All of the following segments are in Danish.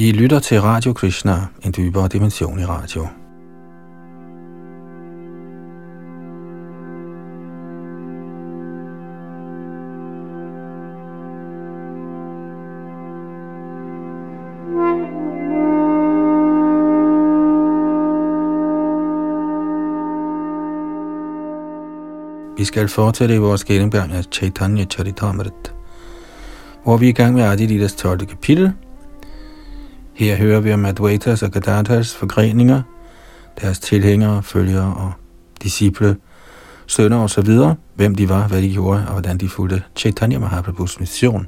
I lytter til Radio Krishna, en dybere dimension i radio. Vi skal fortsætte i vores gennemgang af Chaitanya Charitamrita, hvor vi er i gang med Adilidas 12. kapitel. Her hører vi om Advaitas og Gadatas forgreninger, deres tilhængere, følgere og disciple, sønner og så videre, hvem de var, hvad de gjorde og hvordan de fulgte Chaitanya Mahaprabhus mission.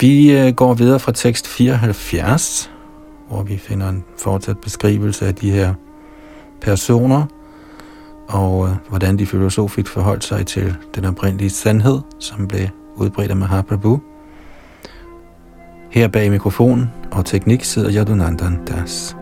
Vi øh, går videre fra tekst 74, hvor vi finder en fortsat beskrivelse af de her personer, og øh, hvordan de filosofisk forholdt sig til den oprindelige sandhed, som blev udbredt af Mahaprabhu. Her bag mikrofon og teknik sidder Yadunandan Das.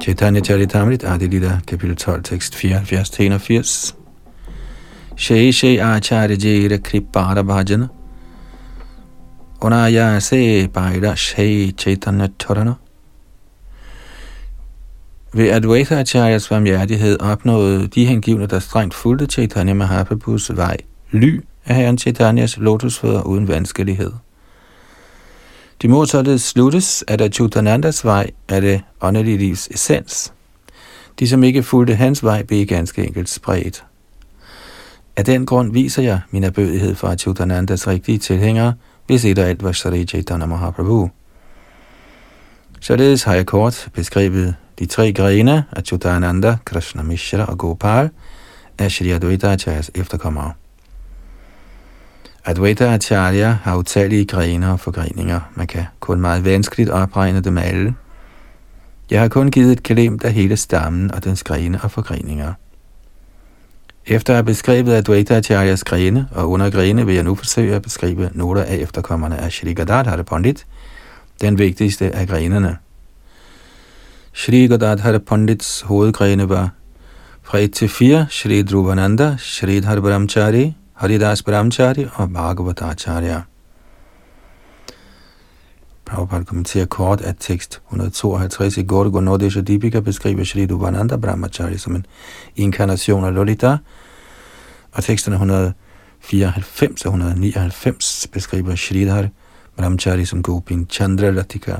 Chaitanya Charitamrit, Adilita, kapitel 12, tekst 74-81. Shei Shei Acharya Jira Kripara Bhajana Unaya se Bhaira Shai Chaitanya Charana ved Advaita Acharyas opnåede de hengivne, der strengt fulgte Chaitanya Mahaprabhus vej, ly af herren Chaitanyas lotusfødder uden vanskelighed. De må således sluttes, at Achutanandas vej er det åndelige livs essens. De, som ikke fulgte hans vej, blev ganske enkelt spredt. Af den grund viser jeg min erbødighed for Achutanandas rigtige tilhængere – hvis et og alt var Sri Chaitanya Mahaprabhu. Således har jeg kort beskrevet de tre grene Achyutananda, Chutananda, Krishna Mishra og Gopal er Shri Advaita Acharyas efterkommere. Advaita Acharya har utallige grene og forgreninger. Man kan kun meget vanskeligt opregne dem alle. Jeg har kun givet et klemt af hele stammen og dens grene og forgreninger. Efter at have beskrevet Advaita Acharyas grene og undergrene vil jeg nu forsøge at beskrive nogle af efterkommerne af Shri Gadadhara Pandit, den vigtigste af grenene. Shri Gadadhar Pandits hovedgrene var fra 1 til 4 Shri Dhruvananda, Shri Dhar Brahmachari, Haridas Brahmachari og Bhagavatacharya. Prabhupada kommenterer kort, at tekst 152 i Gorgo Nodesha Dipika beskriver Shri Dhruvananda Brahmachari som en inkarnation af Lolita, og teksterne 194 og 199 beskriver Shridhar Brahmachari som Gopin Chandra Latika.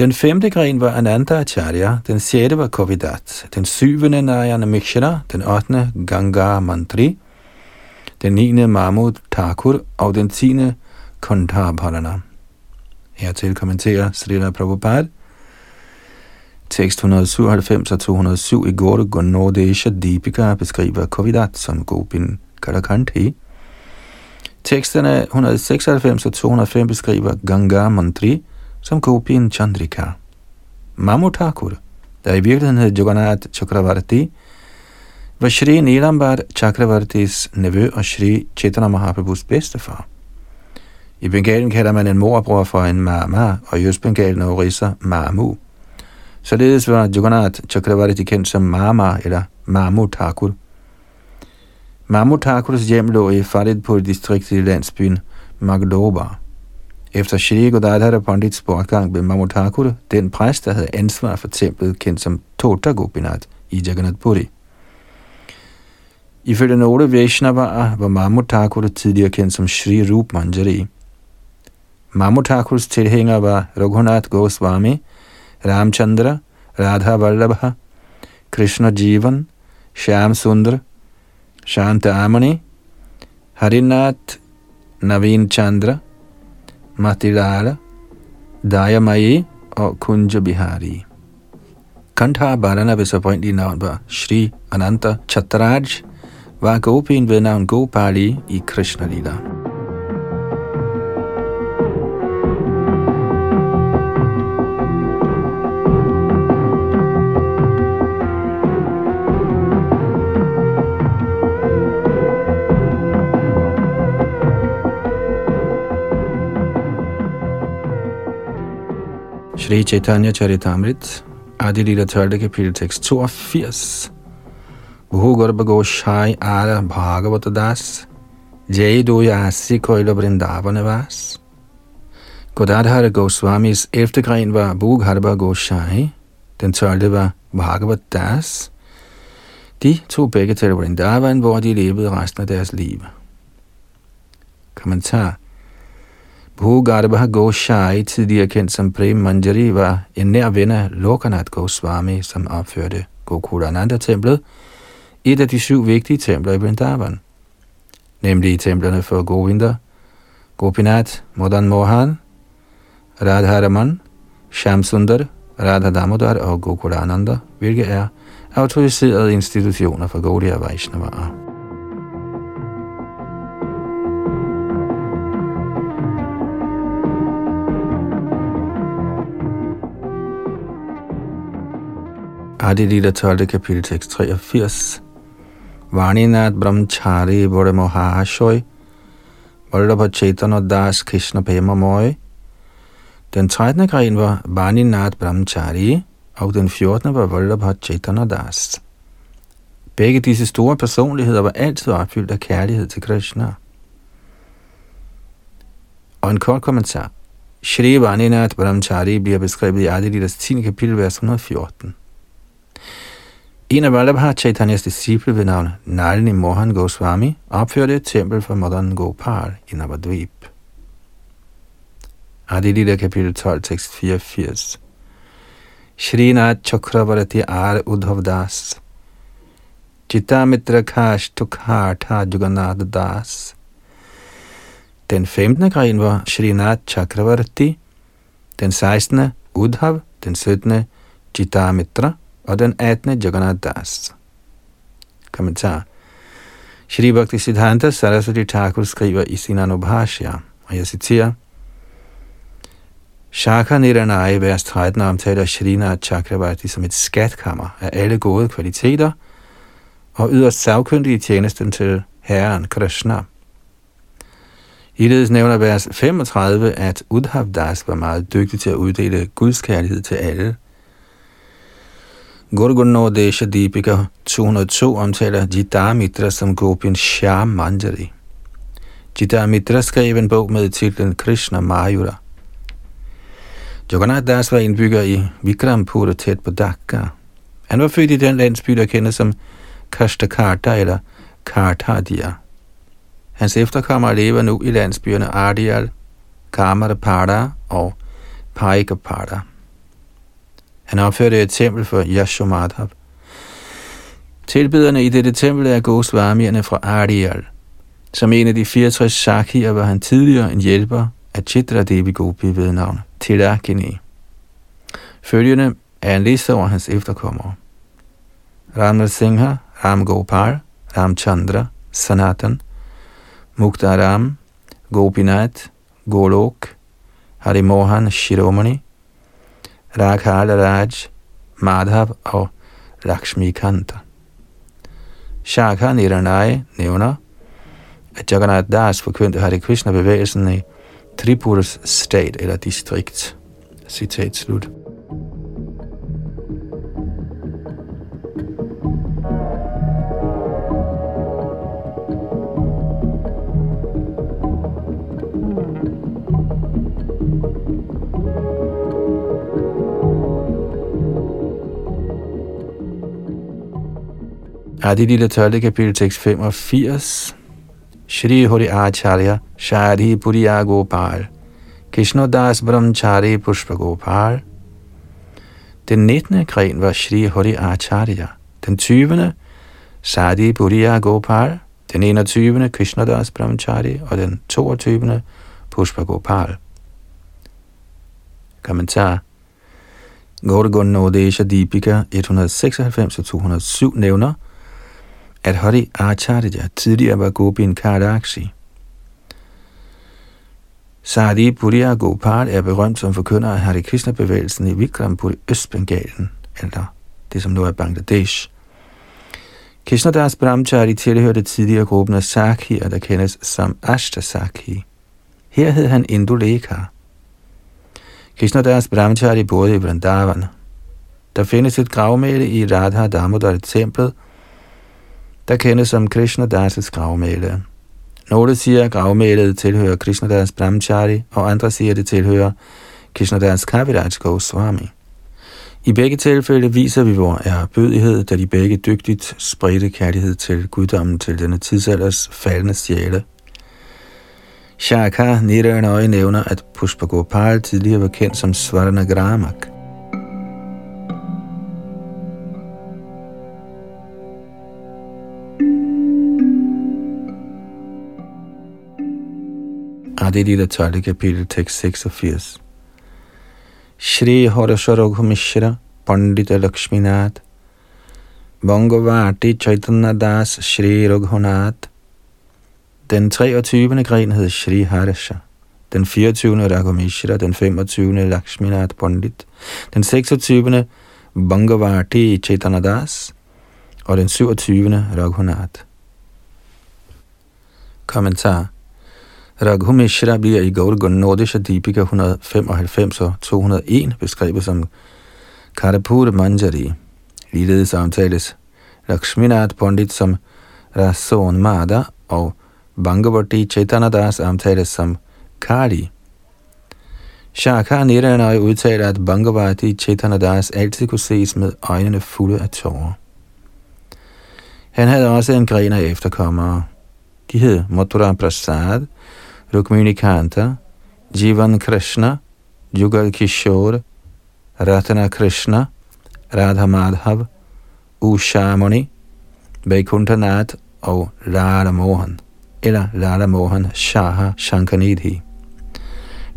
Den femte gren var Ananda Acharya, den sjette var Kovidat, den syvende Narayana Mishra, den ottende Ganga Mantri, den niende Mahmud Thakur og den tiende Kondabharana. Hertil kommenterer Srila Prabhupada, Tekst 197 og 207 i Gordo Gonodesha Deepika beskriver Kovidat som Gopin Karakanti. Teksterne 196 og 205 beskriver Ganga Mantri som Gopin Chandrika. Mamutakur, der i virkeligheden hed Jagannath Chakravarti, var Shri Nilambar Chakravartis nevø og Shri Chaitanya Mahaprabhus bedstefar. I Bengalen kalder man en morbror for en mama, og i Østbengalen og Orissa mamu. Således var Jagannath Chakravarti kendt som Mama eller Mamu Thakur. Mamu Thakurs hjem lå i Faridpur distrikt i landsbyen Magdoba. Efter Shri Godadhara Pandits bortgang blev Mamutakur, den præst, der havde ansvar for templet, kendt som Tota Gopinath i Jagannath Puri. Ifølge nogle Vaishnavaer var Mamutakur tidligere kendt som Shri Rup Manjari. Mamutakurs tilhængere var Raghunath Goswami, Ramchandra, Radha Vallabha, Krishna Jivan, Shyam Sundar, Shanta Amani, Harinath Navin Chandra – Madhirara, Dayamayi og Kunja Bihari. Kandhar Barana, hvis oprindelige navn var Shri Ananta Chatraj, var Gopin ved navn Gopali i Krishna Lila. Shri Chaitanya Charitamrit, Adilita 12. kapitel tekst 82. Bhu Garba Goshai Ara Bhagavata Das Jai Doyasi Koila Vrindavana Vas Godadhara Goswamis 11. gren var Bhugharba Goshai, den 12. var Bhagavat Das. De tog begge til Vrindavan, hvor de levede resten af deres liv. Kommentar Bhugarbha Goshai, tidligere kendt som Prem Manjari, var en nær ven af Lokanath Goswami, som opførte Gokulananda-templet, et af de syv vigtige templer i Vrindavan, nemlig templerne for Govinda, Gopinath, Modan Mohan, Radharaman, Shamsundar, Radha Damodar og Gokulananda, hvilke er autoriserede institutioner for Gaudiya Vaishnavaer. Adilita 12. kapitel tekst 83. Varninat Brahmachari Bore Mohashoy Vallabha Chaitanya Das Krishna Pema Moy Den 13. gren var Varninat Brahmachari, og den 14. var Vallabha Chaitanya Das. Begge disse store personligheder var altid opfyldt af kærlighed til Krishna. Og en kort kommentar. Shri Vaninath Brahmachari bliver beskrevet i Adilidas 10. kapitel, vers 114. En af Vallabha Chaitanyas disciple ved navn Nalini Mohan Goswami opførte et tempel for Madan Gopal i Navadvip. Adilita kapitel 12, tekst 84. Shrinath Chakravarti Ar Udhav Das Mitra Kash Tukhartha Jugannath Das Den 15. gren var Shrinath Chakravarti, den 16. Udhav, den 17. Mitra, og den 18. Jagannath Das. Kommentar. Shri Bhakti Siddhanta Saraswati Thakur skriver i sin Anubhashya, og jeg citerer, Shaka Niranai, vers 13, omtaler Shrinath Chakravarti som et skatkammer af alle gode kvaliteter, og yderst savkyndige tjenesten til Herren Krishna. Iledes nævner vers 35, at Udhav Das var meget dygtig til at uddele Guds kærlighed til alle – Gurguno Desha Deepika 202 omtaler Jidamitra som Gopin Shyam Manjari. Jidamitra skrev en bog med titlen Krishna Mayura. Jagannath Das var indbygger i Vikrampur tæt på Dhaka. Han var født i den landsby, der kendes som Kashtakarta eller Kartadia. Hans efterkommere lever nu i landsbyerne Ardial, Kamarapada og Paikapada. Han opførte et tempel for Yashomadhav. Tilbederne i dette tempel er Goswamierne fra Arial. Som en af de 64 sakhier var han tidligere en hjælper af Chitra Devi Gopi ved navn Tilakini. Følgende er en liste over hans efterkommere. Ram Singha, Ram Gopal, Ram Chandra, Sanatan, Muktaram, Gopinath, Golok, Harimohan Shiromani, Raghal Raj, Madhav og Lakshmi Kanta. Shaka Niranai nævner, at Jagannath Das forkyndte Hare Krishna-bevægelsen i Tripuras stat eller distrikt. Citat slut. Adilita 12. kapitel tekst 85. Shri Hori Acharya Shari Puriya Gopal Krishna Das Brahmachari Pushpa Gopal Den 19. gren var Shri Hori Acharya. Den 20. Sadi Puriya Gopal. Den 21. Krishna Das Brahmachari. Og den 22. Pushpa Gopal. Kommentar Gorgonodesha Deepika 196-207 nævner, at Hari Acharya tidligere var Gopin Kardakshi. Sadi Puriya Gopal er berømt som forkynder af Hare Krishna-bevægelsen i Vikrampur i Østbengalen, eller det som nu er Bangladesh. Krishnadas Brahmachari tilhørte tidligere gruppen af Sakhier, der kendes som Ashtasakhi. Her hed han Indulekha. Krishnadas Brahmachari boede i Vrindavan. Der findes et gravmæle i Radha Damodar templet, der kendes som Krishnadas' gravmæle. Nogle siger, at gravmælet tilhører Krishnadas Brahmachari, og andre siger, at det tilhører Krishnadas Kaviraj Goswami. I begge tilfælde viser vi vor erbødighed, da de begge dygtigt spredte kærlighed til guddommen til denne tidsalders faldende sjæle. Shaka Niranøje nævner, at Pushpagopal tidligere var kendt som Svarna det Adilita 12. kapitel, tekst 86. Shri Horasharoghu Mishra, Pandita Lakshminath, Bangavati Chaitanya Das Shri Raghunath. Den 23. gren hed Shri Harasha, Den 24. Raghumishra, den 25. Lakshminath Pandit, den 26. Bangavati Chaitanya Das og den 27. Raghunath. Kommentar Raghu Mishra bliver i Gaur Gunodisha Deepika 195 og 201 beskrevet som Karapur Manjari. Ligeledes omtales Lakshminath Pandit som Rason Mada og Bhangavati Chaitanadas omtales som Kali. Shaka Niranay udtaler, at Bhangavati Chaitanadas altid kunne ses med øjnene fulde af tårer. Han havde også en gren af efterkommere. De hed Mathura Prasad, Rukmini Kanta, Jivan Krishna, Jugal Kishore, Ratana Krishna, Radha Madhav, Ushamani, Vaikuntha Nath og Lala Mohan, eller Lala Mohan Shaha Shankanidhi.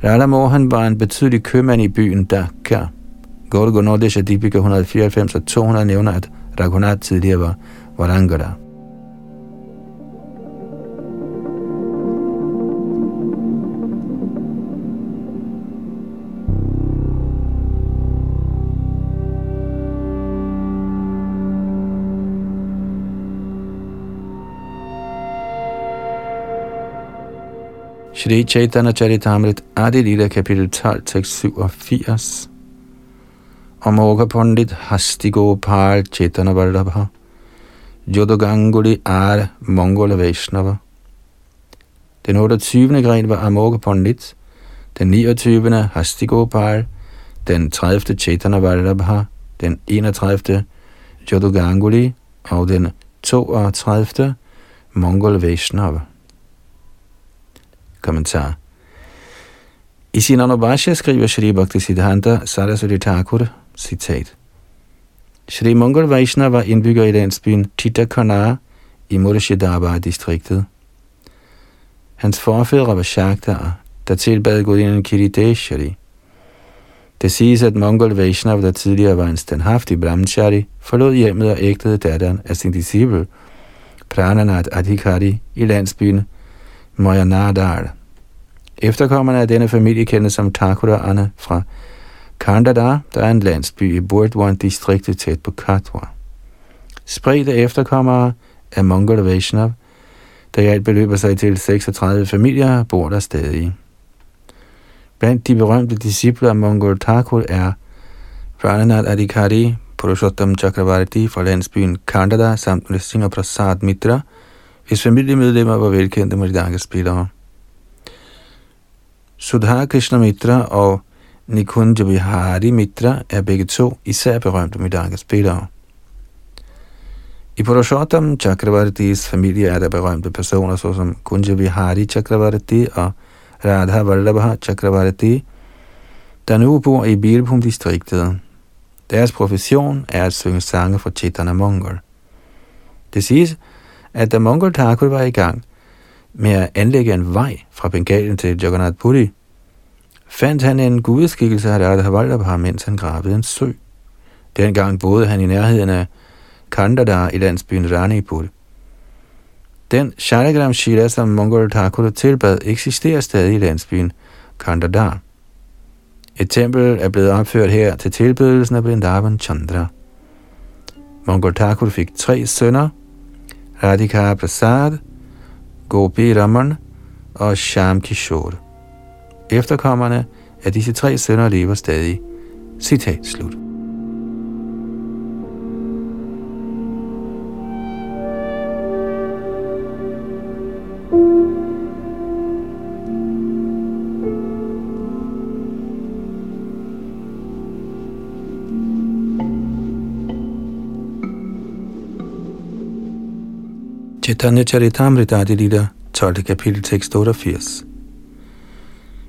Lala Mohan var en betydelig købmand i byen Dhaka. Gorgo Nordisha Dipika 194 og 200 nævner, at Raghunath tidligere var Varangara. Shri Chaitanya Charitamrit Adi Lila kapitel 12, tekst 87. Amoga Pandit Hasti Gopal Chaitanya Vallabha Jodoganguli Ar Mongola Vaishnava. Den 28. gren var Amoga Pandit, den 29. Hasti Gopal, den 30. Chaitanya Vallabha, den 31. Jodoganguli og den 32. Mongol Vaishnava. Kommentar. I sin Anubhashya skriver Shri Bhakti Siddhanta Saraswati Thakur, citat. Shri Mongol Vaishna var indbygger i landsbyen Titakona i Murshidabad-distriktet. Hans forfædre var Shaktar, der tilbad gudinden Kirideshari. Det siges, at Mongol Vaishnav, der tidligere var en standhaftig brahmachari, forlod hjemmet og ægtede datteren af sin disciple, Prananath Adhikari, i landsbyen Moyanadar. Efterkommerne af denne familie kendes som Thakurane fra Kandada, der er en landsby i Burdwan-distriktet tæt på Katwa. Spredte efterkommere af Mongol Vaishnav, der i alt beløber sig til 36 familier, bor der stadig. Blandt de berømte disciple af Mongol Thakur er Prananath Adhikari, Purushottam Chakravarti fra landsbyen Kandada samt Nrsimha Prasad Mitra – hvis familiemedlemmer var velkendte Mridanga-spillere. Sudha Krishna Mitra og Nikunja Bihari Mitra er begge to især berømte Mridanga-spillere. I Purushottam Chakravartis familie er der berømte personer såsom Kunja Vihari Chakravarti og Radha Vallabha Chakravarti, der nu bor i Birbhum-distriktet. Deres profession er at synge sange for Chaitanya Mongol. Det siges, at da Mongol Thakur var i gang med at anlægge en vej fra Bengalen til Jagannath Puri, fandt han en gudeskikkelse af Radha Vallabha, mens han gravede en sø. Dengang boede han i nærheden af Kandadar i landsbyen Ranipur. Den Shalagram Shila, som Mongol Thakur tilbad, eksisterer stadig i landsbyen Kandadar. Et tempel er blevet opført her til tilbedelsen af Vrindavan Chandra. Mongol Thakur fik tre sønner – Radhika Prasad, Gopi Raman og Sham Kishore. Efterkommerne af disse tre sønner lever stadig. Citat slut. Chaitanya Charitamrita Adilita, 12. kapitel, tekst 88.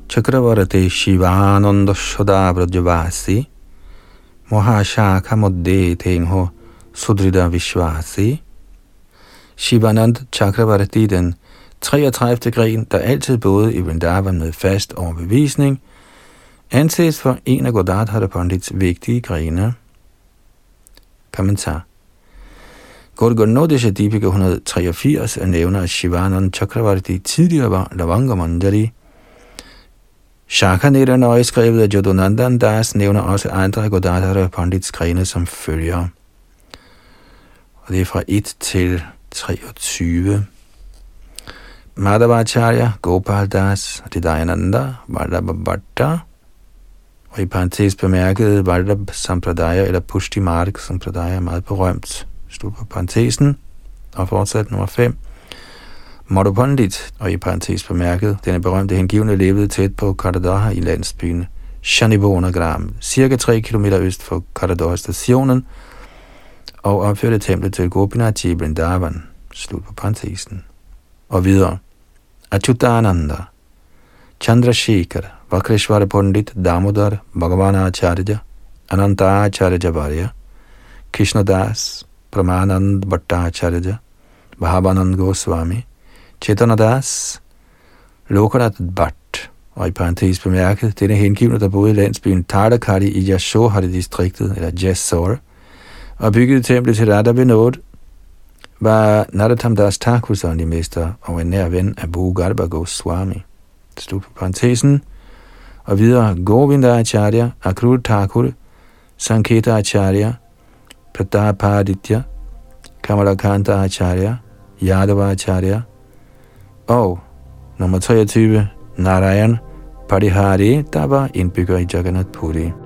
Chakravarate Shivananda vasi Mohashaka Modde Tengho Sudrida Vishwasi Shivanand Chakravarti, den 33. gren, der altid boede i Vrindavan med fast overbevisning, anses for en af Godadhara Pandits vigtige grene. Kommentar Gorgonodesha Deepika 183 er nævner, at Shivanand Chakravarti tidligere var Lavanga Mandari. Shakanera nøje skrevet af Jodunandan Das nævner også andre Godadhara Pandits grene som følger. Og det er fra 1 til 23. Madhavacharya, Gopal Das, Ridayananda, Vardhava Bhatta, og i parentes bemærket Vardhava Sampradaya eller Pushti Mark Sampradaya er meget berømt slut på parentesen, og fortsat nummer 5. Madhupandit, og i parentes bemærket, denne berømte hengivne levede tæt på Karadaha i landsbyen Shanibonagram, cirka 3 km øst for Karadaha stationen, og opførte templet til Gopinath i Vrindavan, slut på parentesen. Og videre. Achyutananda, Chandrasekhar, Vakreshwara Pandit, Damodar, Bhagavan Acharya, Ananta Acharya Varya, Krishnadas, Pramanand Bhattacharya, Bhavanand Goswami, Chetanadas, Lokanath Bhatt, og i parentes bemærket, denne hengivne, der boede i landsbyen Tardakari i Yashohari-distriktet, eller Jessor, og byggede templet til Radha Vinod, var Narottam Das Thakur mester og en nær ven af Bhu Garba Goswami. Slut på parentesen. Og videre Govinda Acharya, Akrur Thakur, Sanketa Acharya, Pradapaditya, Kamalakanta Acharya, Yadava Acharya og nummer 23, Narayan Parihari, der var indbygger i Jagannath Puri.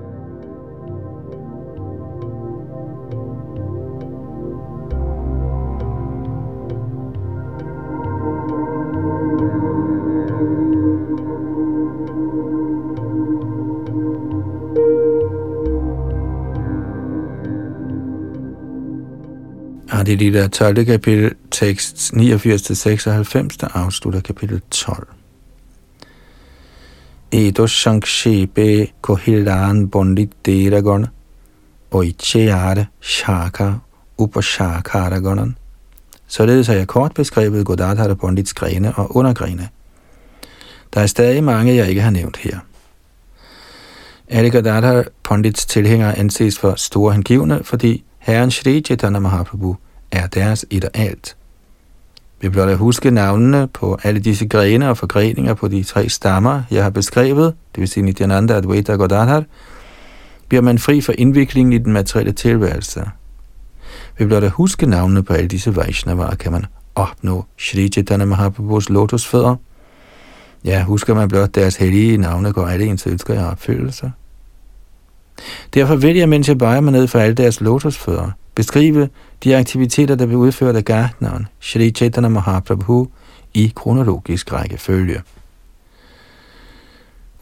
Det er der 12. kapitel, tekst 89-96, der afslutter kapitel 12. Edo Shankshebe Kohilan Bondit Deragon og Shaka Upashakaragonan. Således har jeg kort beskrevet Godadhara Bondits grene og undergrene. Der er stadig mange, jeg ikke har nævnt her. Alle Godadhara Pondits tilhængere anses for store hengivne, fordi Herren Shri Chaitanya Mahaprabhu – er deres et og alt. Vi blot at huske navnene på alle disse grene og forgreninger på de tre stammer, jeg har beskrevet, det vil sige Nityananda, Advaita og Godadhar, bliver man fri for indviklingen i den materielle tilværelse. Vi blot at huske navnene på alle disse Vaishnavaer, kan man opnå Shri Chaitanya Mahaprabhus lotusfødder. Ja, husker man blot deres hellige navne, går alle ens ønsker i opfyldelse. Derfor vil jeg, mens jeg bøjer mig ned for alle deres lotusfødder, beskrive de aktiviteter, der blev udført af gartneren Shri Chaitanya Mahaprabhu i kronologisk rækkefølge.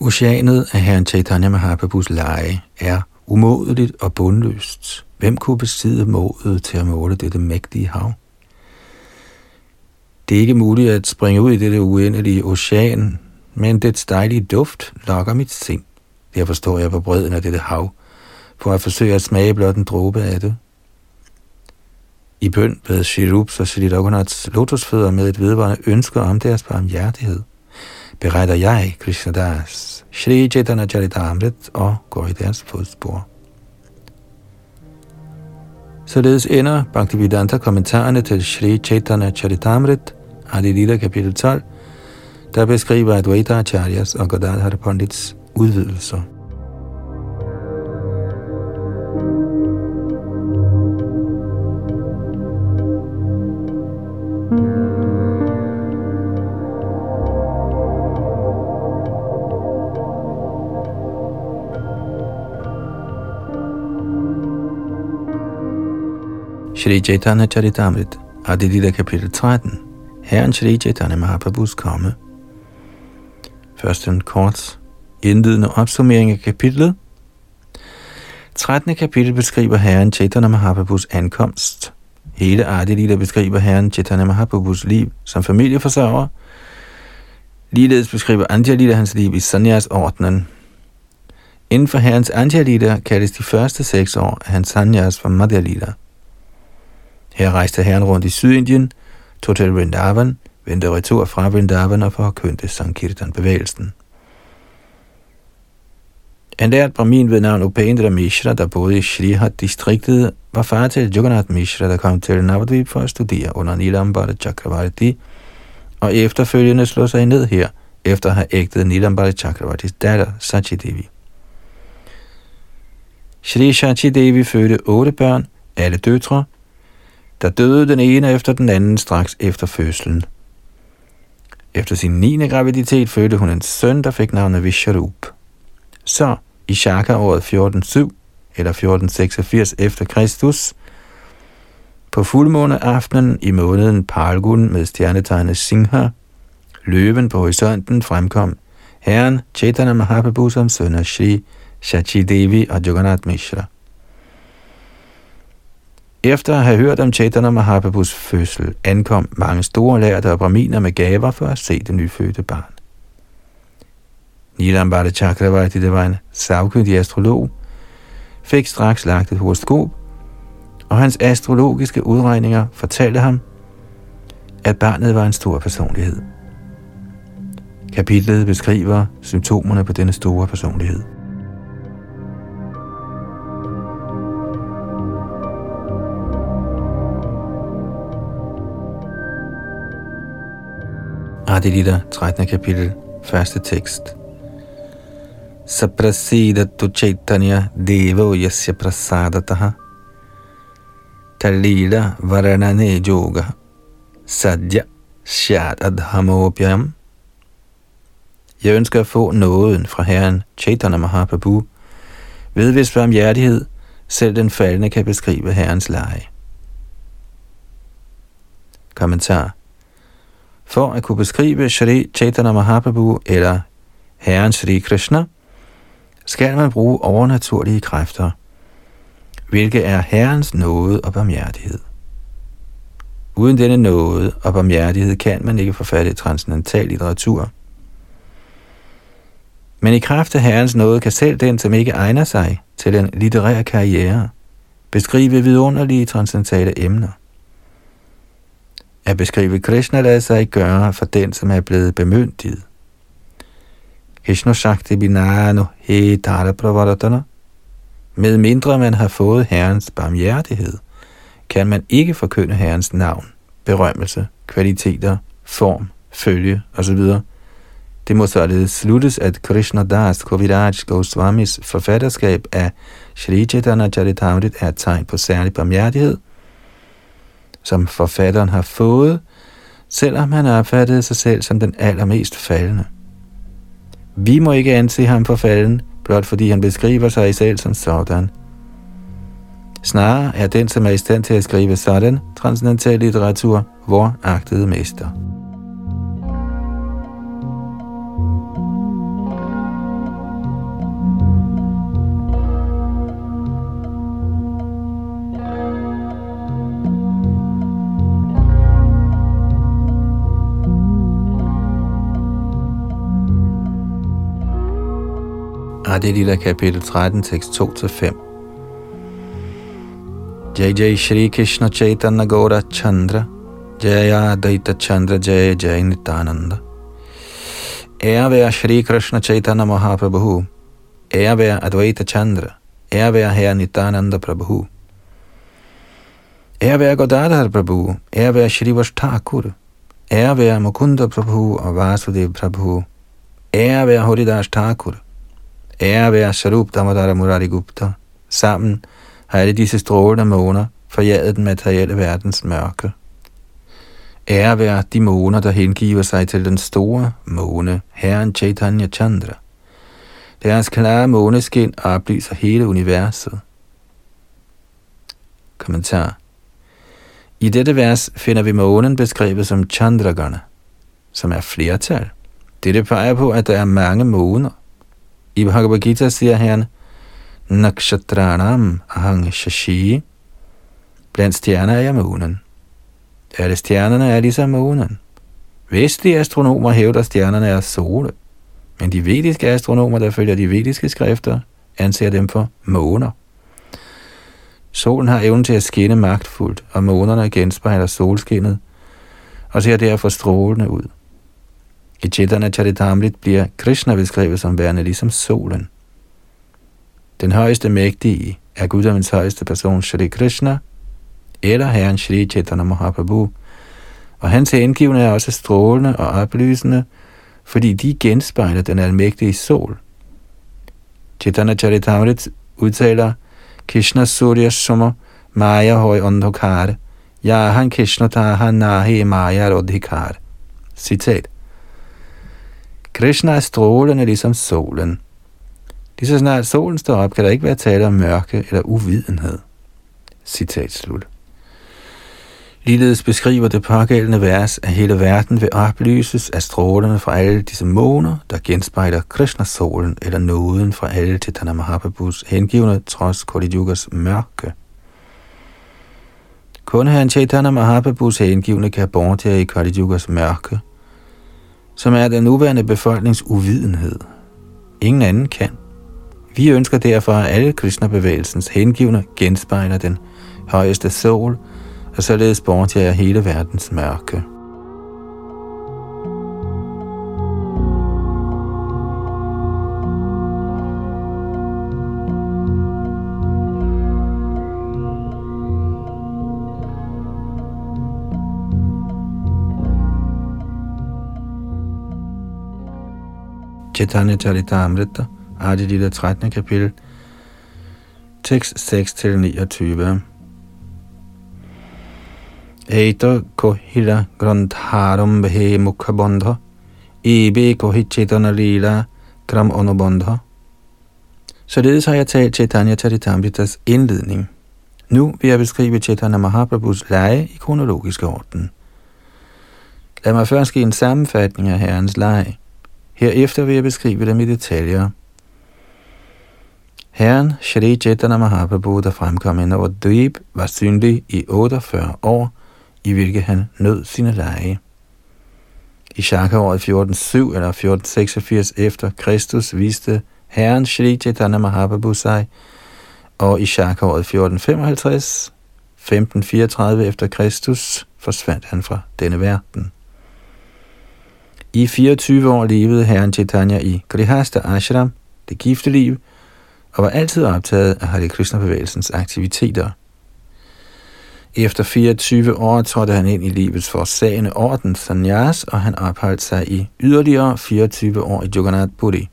Oceanet af herren Chaitanya Mahaprabhus leje er umådeligt og bundløst. Hvem kunne besidde modet til at måle dette mægtige hav? Det er ikke muligt at springe ud i dette uendelige ocean, men dets dejlige duft lokker mit sind. Derfor står jeg på brøden af dette hav, for at forsøge at smage blot en dråbe af det. I bøn bad Shirups og Shilidokunats lotusfødder med et vedvarende ønske om deres barmhjertighed. Beretter jeg, Das, Shri Chaitanya Charitamrit og går i deres fodspor. Således ender Bhaktivedanta kommentarerne til Shri Chaitanya Charitamrit, Adilita kapitel 12, der beskriver Advaita Acharyas og Gadadhar Pandits udvidelser. Shri Chaitanya Charitamrit, Adilita kapitel 13, Herren Shri Chaitanya Mahaprabhus komme. Først en kort indledende opsummering af kapitlet. 13. kapitel beskriver Herren Chaitanya Mahaprabhus ankomst. Hele Adilita beskriver herren Chaitanya Mahaprabhus liv som familieforsørger. Ligeledes beskriver Anjalita hans liv i Sanyas-ordnen. Inden for herrens Anjalita kaldes de første seks år af hans Sanyas for Madhyalita. Her rejste herren rundt i Sydindien, tog til Vrindavan, vendte retur fra Vrindavan og forkyndte Sankirtan-bevægelsen. En lært brahmin ved navn Upendra Mishra, der boede i Shrihat-distriktet, var far til Jagannath Mishra, der kom til Navadvip for at studere under Nilambara Chakravarti, og efterfølgende slog sig ned her, efter at have ægtet Nilambara Chakravartis datter, Sachidevi. Shri Sachidevi fødte otte børn, alle døtre, der døde den ene efter den anden straks efter fødslen. Efter sin 9. graviditet fødte hun en søn, der fik navnet Visharup. Så i Shaka-året 1407 eller 1486 efter Kristus, på fuldmåneaftenen i måneden Palgun med stjernetegnet Singha, løven på horisonten fremkom herren Chaitanya Mahaprabhu som søn af Shri Shachi Devi og Jagannath Mishra. Efter at have hørt om Chaitanya Mahaprabhus fødsel, ankom mange store lærte og braminer med gaver for at se det nyfødte barn. Nilambada Chakravarti, det var en savkyndig astrolog, fik straks lagt et horoskop, og hans astrologiske udregninger fortalte ham, at barnet var en stor personlighed. Kapitlet beskriver symptomerne på denne store personlighed. Adilita, 13. kapitel, første tekst. Saprasidatu chaitanya devo yasya prasadataha talila varanane yoga sadya shat adhamopyam. Jeg ønsker at få nåden fra Herren Chaitanya Mahaprabhu, ved hvis barmhjertighed selv den faldende kan beskrive Herrens leje. Kommentar For at kunne beskrive Shri Chaitanya Mahaprabhu eller Herren Shri Krishna – skal man bruge overnaturlige kræfter, hvilket er Herrens nåde og barmhjertighed. Uden denne nåde og barmhjertighed kan man ikke forfatte transcendental litteratur. Men i kraft af Herrens nåde kan selv den, som ikke egner sig til en litterær karriere, beskrive vidunderlige transcendentale emner. At beskrive Krishna lader sig ikke gøre for den, som er blevet bemyndiget. Hishnu Shakti Binano He Dara Pravaratana. Med mindre man har fået Herrens barmhjertighed, kan man ikke forkynde Herrens navn, berømmelse, kvaliteter, form, følge osv. Det må således sluttes, at Krishna Das Koviraj Goswamis forfatterskab af Shri Chaitanya Charitamrit er et tegn på særlig barmhjertighed, som forfatteren har fået, selvom han opfattede sig selv som den allermest faldende. Vi må ikke anse ham for falden, blot fordi han beskriver sig selv som sådan. Snarere er den, som er i stand til at skrive sådan transcendental litteratur, vor agtede mester. Adi kapitel 13, tekst 2-5. Jai Jai Shri Krishna Chaitanya Gaura Chandra. Jaya Daita Chandra Jaya Jai Nitananda Ære være Shri Krishna Chaitanya Mahaprabhu. Ære være Advaita Chandra. Ære være Herre Nitananda Prabhu. Ære være Godadhar Prabhu. Ære være Shri Vashtakur Ære være Mukunda Prabhu. Og Vasudev Prabhu. Ære være Haridas Thakur. Ære være Sarup Damodara Murari Gupta. Sammen har alle disse strålende måner forjaget den materielle verdens mørke. Ære være de måner, der hengiver sig til den store måne, Herren Chaitanya Chandra. Deres klare måneskin oplyser hele universet. Kommentar I dette vers finder vi månen beskrevet som Chandragana, som er flertal. Dette peger på, at der er mange måner, i Bhagavad Gita siger herren, Nakshatranam ahang shashi. Blandt stjerner er jeg månen. Alle stjernerne er ligesom månen. Vestlige astronomer hævder, at stjernerne er sole. Men de vediske astronomer, der følger de vediske skrifter, anser dem for måner. Solen har evnen til at skinne magtfuldt, og månerne genspejler solskinnet, og ser derfor strålende ud. I Chaitanya Charitamrit bliver Krishna beskrevet som værende ligesom solen. Den højeste mægtige er guddommens højeste person Shri Krishna, eller Herren Shri Chaitanya Mahaprabhu, og hans hengivne er også strålende og oplysende, fordi de genspejler den almægtige sol. Chaitanya Charitamrit udtaler, Krishna Surya Summa Maya Hoy Ondokar, han Krishna Taha Nahi Maya Rodhikar. Citat. Krishna er strålende ligesom solen. Lige så snart solen står op, kan der ikke være tale om mørke eller uvidenhed. Citat slut. Ligeledes beskriver det pågældende vers, at hele verden vil oplyses af strålerne fra alle disse måner, der genspejler Krishna-solen eller nåden fra alle til Tana Mahaprabhus hengivne trods Kali Yugas mørke. Kun herren Chaitanya Mahaprabhus hengivne kan bortage i Kali Yugas mørke, som er den nuværende befolknings uvidenhed. Ingen anden kan. Vi ønsker derfor, at alle Krishna-bevægelsens hengivne genspejler den højeste sol, og således bortjager hele verdens mørke. Chaitanya Charitamrita, Adi Lila 13. kapitel, tekst 6-29. Eita kohira grantharam mukha bandha ebe kohi chetana lila kram onobandha. Således har jeg talt Chaitanya Charitamritas indledning. Nu vil jeg beskrive Chaitanya Mahaprabhus lege i kronologisk orden. Lad mig først give en sammenfatning af herrens lege. Herefter vil jeg beskrive dem i detaljer. Herren Shri Chaitanya Mahaprabhu, der fremkom ind over Dweeb, var synlig i 48 år, i hvilket han nød sine lege. I Shaka-året 1407 eller 1486 efter Kristus viste Herren Shri Chaitanya Mahaprabhu sig, og i Shaka-året 1455, 1534 efter Kristus, forsvandt han fra denne verden. I 24 år levede herren Chaitanya i Grihasta Ashram, det gifte liv, og var altid optaget af Hare Krishna-bevægelsens aktiviteter. Efter 24 år trådte han ind i livets forsagende orden, Sanyas, og han opholdt sig i yderligere 24 år i Jagannath Puri.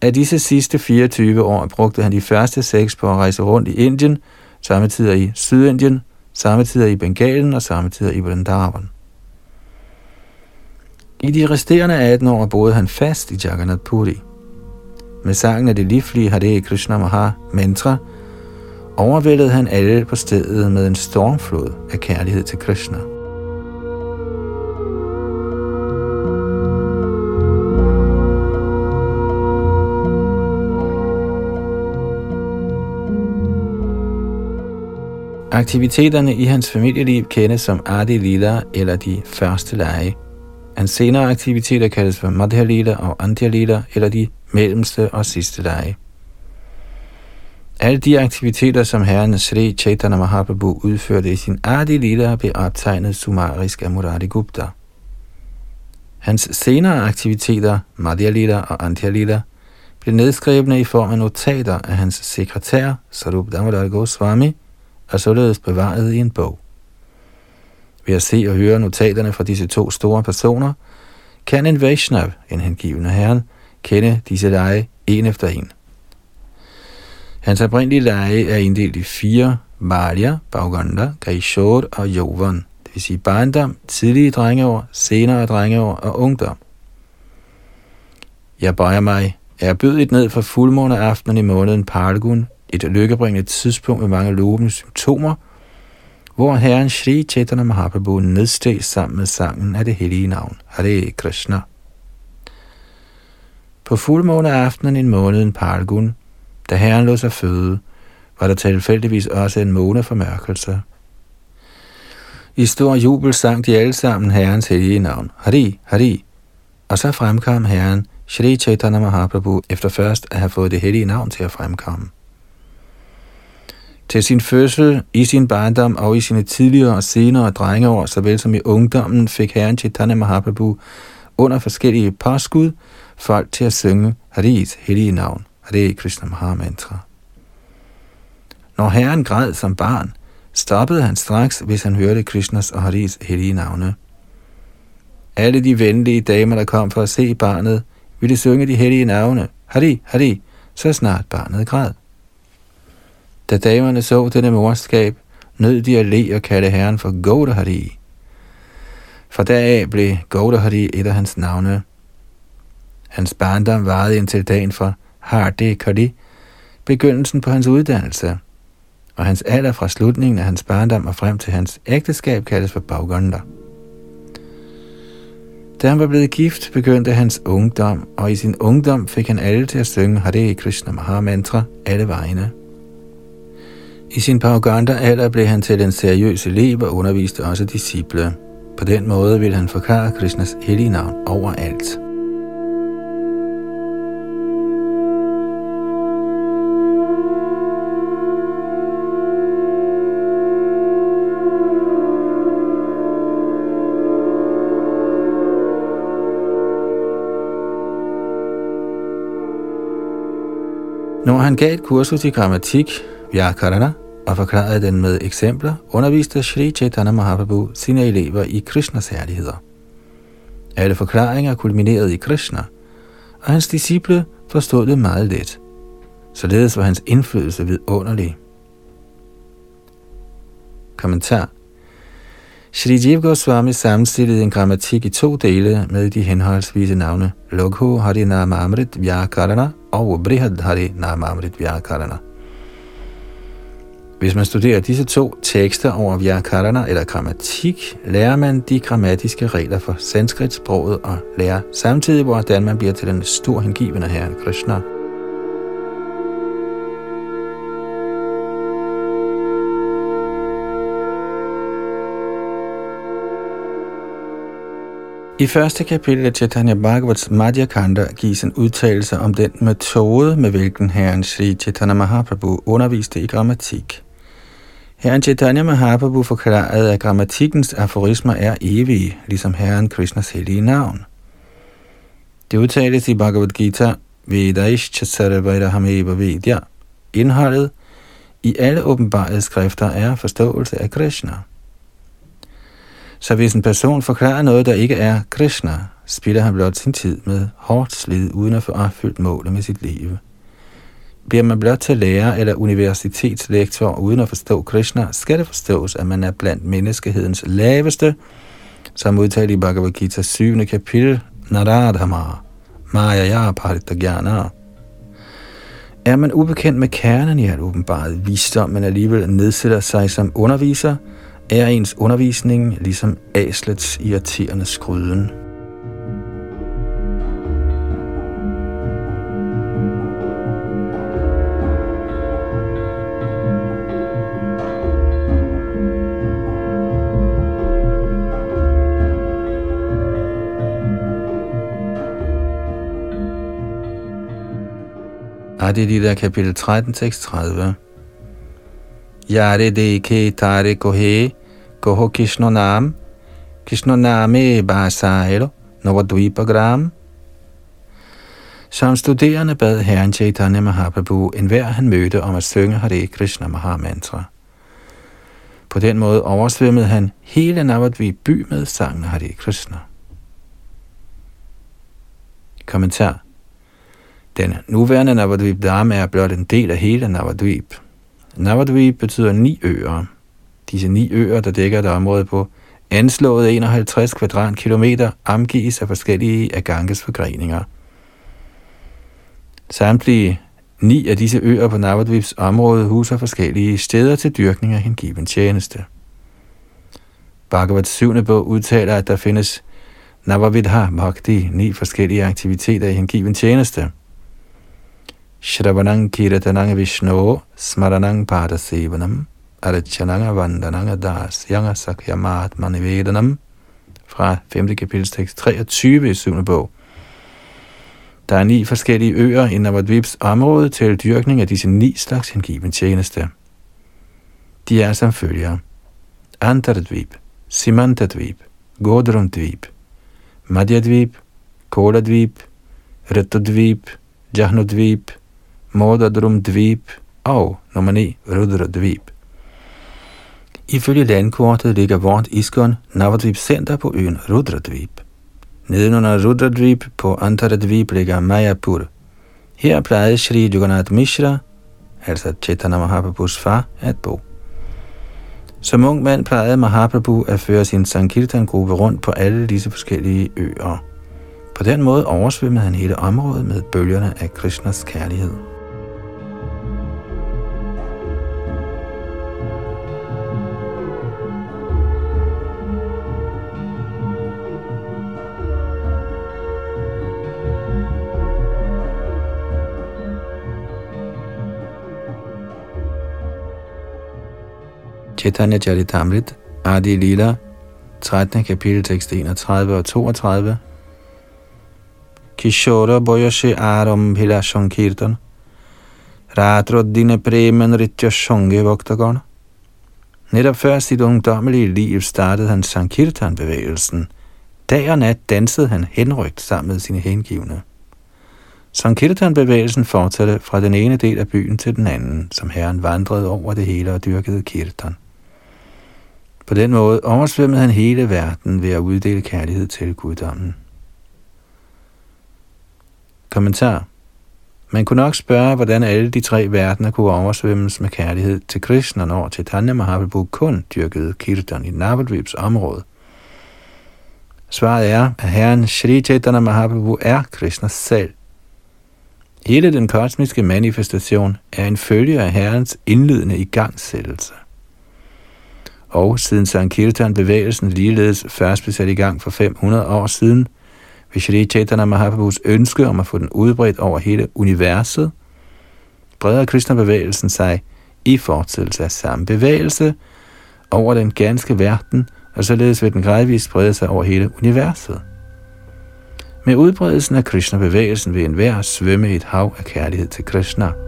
Af disse sidste 24 år brugte han de første seks på at rejse rundt i Indien, samtidig i Sydindien, samtidig i Bengalen og samtidig i Vrindavan. I de resterende 18 år boede han fast i Jagannath Puri. Med sangen af det livlige Hare Krishna Maha mantra overvældede han alle på stedet med en stormflod af kærlighed til Krishna. Aktiviteterne i hans familieliv kendes som Adi Lila eller de første lege. Hans senere aktiviteter kaldes for Madhya Lila og Andhya Lila eller de mellemste og sidste lege. Alle de aktiviteter, som herren Sri Chaitanya Mahaprabhu udførte i sin Adi Lila, blev optegnet summarisk af Murari Gupta. Hans senere aktiviteter, Madhya Lila og Andhya Lila, blev nedskrevne i form af notater af hans sekretær, Sarup Damodar Goswami, og således bevaret i en bog. Ved at se og høre notaterne fra disse to store personer, kan en Vaishnav, en hengivende herren, kende disse lege en efter en. Hans oprindelige lege er inddelt i fire, Balya, Baganda, Gaishore og Jovan, det vil sige barndom, tidlige drengeår, senere drengeår og ungdom. Jeg bøjer mig erbødigt ned for fuldmåne aftenen i måneden Pargun, et lykkebringende tidspunkt med mange lovende symptomer, hvor Herren Shri Chaitanya Mahaprabhu nedsteg sammen med sangen af det hellige navn, Hare Krishna. På fuldmåne aftenen i måneden Pargun, da Herren lå sig føde, var der tilfældigvis også en måneformørkelse. I stor jubel sang de alle sammen Herrens hellige navn, Hari, Hari, og så fremkom Herren Shri Chaitanya Mahaprabhu efter først at have fået det hellige navn til at fremkomme. Til sin fødsel, i sin barndom og i sine tidligere og senere drengeår, såvel som i ungdommen, fik Herren Chaitanya Mahaprabhu under forskellige påskud folk til at synge Haris hellige navn, Hare Krishna Mahamantra. Når Herren græd som barn, stoppede han straks, hvis han hørte Krishnas og Haris hellige navne. Alle de venlige damer, der kom for at se barnet, ville synge de hellige navne, Hari, Hari, så snart barnet græd. Da damerne så denne morskab, nød de at le og kalde herren for Godahari. Fra deraf blev Godahari et af hans navne. Hans barndom varede indtil dagen for Harde Kali, begyndelsen på hans uddannelse, og hans alder fra slutningen af hans barndom og frem til hans ægteskab kaldes for Bauganda. Da han var blevet gift, begyndte hans ungdom, og i sin ungdom fik han alle til at synge Hare Krishna Mahamantra alle vegne. I sin paraganda alder blev han til en seriøs elev og underviste også disciple. På den måde ville han forklare Krishnas hellige navn overalt. Når han gav et kursus i grammatik, Vyakarana, og forklarede den med eksempler, underviste Sri Chaitanya Mahaprabhu sine elever i Krishnas herligheder. Alle forklaringer kulminerede i Krishna, og hans disciple forstod det meget let. Således var hans indflydelse vidunderlig. Kommentar Shri Jiv Goswami sammenstillede en grammatik i to dele med de henholdsvise navne Loghu Harinama Amrit Vyakarana og Brihad Harinama Amrit Vyakarana. Hvis man studerer disse to tekster over Vyakarana eller grammatik, lærer man de grammatiske regler for sanskrit-sproget og lærer samtidig, hvordan man bliver til den stor hengivende herre Krishna. I første kapitel af Chaitanya Bhagavats Madhya Kanda gives en udtalelse om den metode, med hvilken herren Sri Chaitanya Mahaprabhu underviste i grammatik. Herren Chaitanya Mahaprabhu forklarede, at grammatikkens aforismer er evige, ligesom Herren Krishnas hellige navn. Det udtales i Bhagavad Gita, Vedaish Chasarvairahameva Vedya. Indholdet i alle åbenbare skrifter er forståelse af Krishna. Så hvis en person forklarer noget, der ikke er Krishna, spilder han blot sin tid med hårdt slid, uden at få opfyldt målet med sit liv. Bliver man blot til lærer eller universitetslektor uden at forstå Krishna, skal det forstås, at man er blandt menneskehedens laveste, som udtalt i Bhagavad Gita 7. kapitel, Naradhama, Maya ya Paritagyana. Er man ubekendt med kernen i al åbenbaret visdom, men alligevel nedsætter sig som underviser, er ens undervisning ligesom aslets irriterende skryden. Adilita kapitel 13, tekst 30. Yare deke tare kohe, koho kishno nam, kishno name basaero, novadvipagram. Som studerende bad herren Chaitanya Mahaprabhu enhver han mødte om at synge Hare Krishna Mahamantra. På den måde oversvømmede han hele Navadvip by med sangen Hare Krishna. Kommentar den nuværende Navadvip Dham er blot en del af hele Navadvip. Navadvip betyder ni øer. Disse ni øer, der dækker et område på anslået 51 kvadratkilometer, omgives af forskellige af Ganges forgreninger. Samtlige ni af disse øer på Navadvips område huser forskellige steder til dyrkning af hengiven tjeneste. Bhagavats syvende bog udtaler, at der findes Navavidha Bhakti, ni forskellige aktiviteter i hengiven tjeneste – Shravanang Kiratanang Vishnu Smaranang Padasevanam Arachananga Vandananga Das Yanga Sakyamat Manivedanam fra 5. kapitel tekst 23 i 7. bog. Der er ni forskellige øer i Navadvips område til dyrkning af disse ni slags hengiven tjeneste. De er som følger. Antardvip, Simantadvip, Godrumdvip, Madhyadvip, Koladvip, Ritudvip, Jahnudvip, Modadrumdvip og nummer 9, Rudradvip. Ifølge landkortet ligger vort Iskon Navadvip Center på øen Rudradvip. Nedenunder Rudradvip på Antaradvip ligger Mayapur. Her plejede Sri Jagannath Mishra, altså Chaitanya Mahaprabhus far, at bo. Som ung mand plejede Mahaprabhu at føre sin Sankirtan-gruppe rundt på alle disse forskellige øer. På den måde oversvømmede han hele området med bølgerne af Krishnas kærlighed. Chaitanya Charitamrit, Adi Lila, 13. kapitel, tekst 31 og 32. Kishora Boyashi Aram Bhila Shankirtan, Ratro Dine Premen Ritya Shange Voktagon. Netop før sit ungdommelige liv startede han Sankirtan-bevægelsen. Dag og nat dansede han henrygt sammen med sine hengivne. Sankirtan-bevægelsen fortsatte fra den ene del af byen til den anden, som herren vandrede over det hele og dyrkede kirtan. På den måde oversvømmede han hele verden ved at uddele kærlighed til guddommen. Kommentar. Man kunne nok spørge, hvordan alle de tre verdener kunne oversvømmes med kærlighed til Krishna, når Chaitanya Mahaprabhu kun dyrkede kirtan i Navadvips område. Svaret er, at herren Sri Chaitanya Mahaprabhu er Krishna selv. Hele den kosmiske manifestation er en følge af herrens indledende igangsættelse og siden Sankirtan-bevægelsen ligeledes først blev sat i gang for 500 år siden, ved Shri Chaitanya Mahaprabhus ønske om at få den udbredt over hele universet, breder Krishna-bevægelsen sig i fortsættelse af samme bevægelse over den ganske verden, og således vil den gradvist sprede sig over hele universet. Med udbredelsen af Krishna-bevægelsen vil enhver svømme i et hav af kærlighed til Krishna –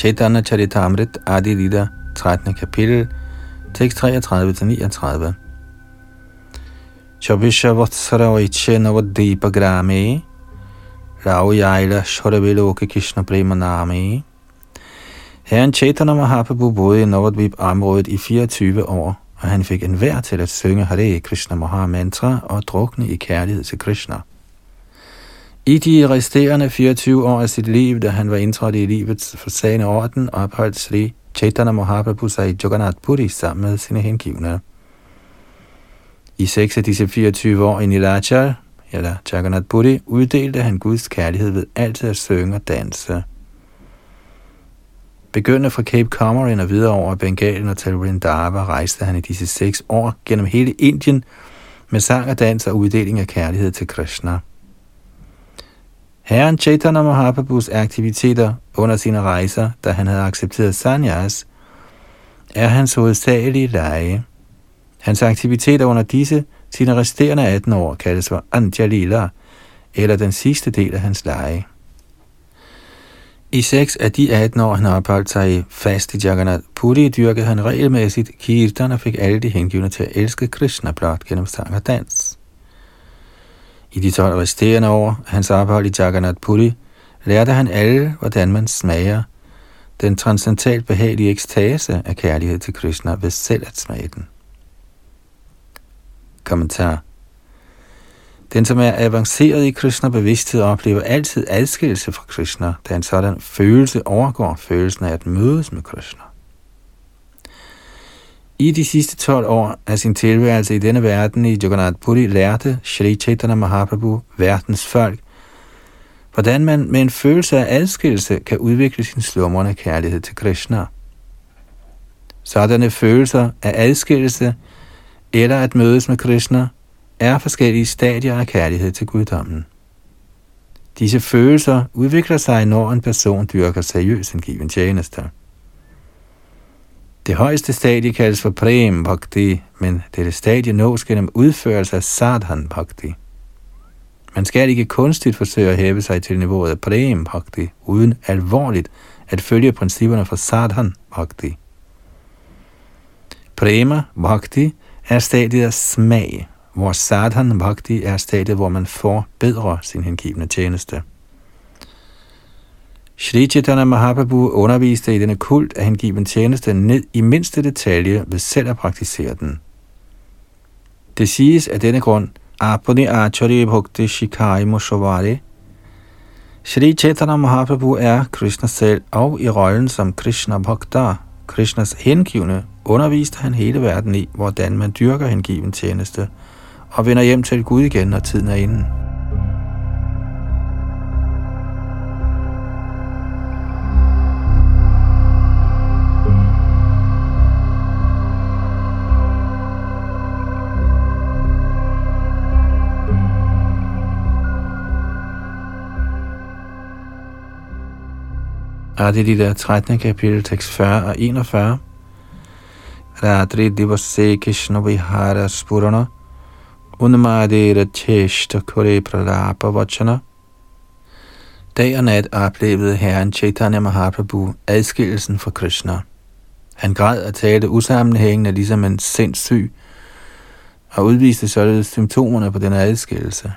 Chaitanya Charitamrit Adi Lida, 13. kapitel, tekst 33-39. Chabisha Vatsara Vaiche Navadipa Grame, Rao Yaila Shoraviloke Krishna Prema Name. Herren Chaitanya Mahaprabhu boede i Navadvip-området i 24 år, og han fik en til at synge Hare Krishna Maha Mantra og drukne i kærlighed til Krishna. I de resterende 24 år af sit liv, da han var indtrådt i livets forsagende orden, opholdt Sri Chaitanya Mahaprabhu sig i Jagannath Puri sammen med sine hengivne. I seks af disse 24 år i Nilachal, eller Jagannath Puri, uddelte han Guds kærlighed ved altid at synge og danse. Begyndende fra Cape Comorin og videre over Bengalen og til Vrindava rejste han i disse seks år gennem hele Indien med sang og dans og uddeling af kærlighed til Krishna. Herren Chaitanya Mahaprabhus aktiviteter under sine rejser, da han havde accepteret sanyas, er hans hovedsagelige leje. Hans aktiviteter under disse sine resterende 18 år kaldes for Antya eller den sidste del af hans leje. I seks af de 18 år, han opholdt sig i fast i Jagannath Puri, dyrkede han regelmæssigt kirtan og fik alle de hengivne til at elske Krishna blot gennem sang og dans. I de 12 resterende år hans ophold i Jagannath Puri lærte han alle, hvordan man smager den transcendentalt behagelige ekstase af kærlighed til Krishna ved selv at smage den. Kommentar Den, som er avanceret i Krishna-bevidsthed, oplever altid adskillelse fra Krishna, da en sådan følelse overgår følelsen af at mødes med Krishna. I de sidste 12 år af sin tilværelse i denne verden i Jagannath Puri lærte Shri Chaitanya Mahaprabhu verdens folk, hvordan man med en følelse af adskillelse kan udvikle sin slumrende kærlighed til Krishna. Sådanne følelser af adskillelse eller at mødes med Krishna er forskellige stadier af kærlighed til guddommen. Disse følelser udvikler sig, når en person dyrker seriøs en given tjeneste. Det højeste stadie kaldes for Prem Bhakti, men dette stadie nås gennem udførelse af Sadhan Bhakti. Man skal ikke kunstigt forsøge at hæve sig til niveauet af Prem Bhakti, uden alvorligt at følge principperne for Sadhan Bhakti. Prema Bhakti er stadiet af smag, hvor Sadhan Bhakti er stadiet, hvor man forbedrer sin hengivne tjeneste. Shri Chaitanya Mahaprabhu underviste i denne kult af hengiven tjeneste ned i mindste detalje ved selv at praktisere den. Det siges af denne grund, Apuni Acharya Bhakti Shikai Moshavari. Shri Chaitanya Mahaprabhu er Krishna selv, og i rollen som Krishna Bhakta, Krishnas hengivne, underviste han hele verden i, hvordan man dyrker hengiven tjeneste, og vender hjem til Gud igen, når tiden er inde. Er det de der 13. kapitel, tekst 40 og 41. Radri divase Krishna vihara spurana unmadera cheshta kore pralapa vachana. Dag og nat oplevede herren Chaitanya Mahaprabhu adskillelsen fra Krishna. Han græd og talte usammenhængende ligesom en sindssyg, og udviste således symptomerne på den adskillelse.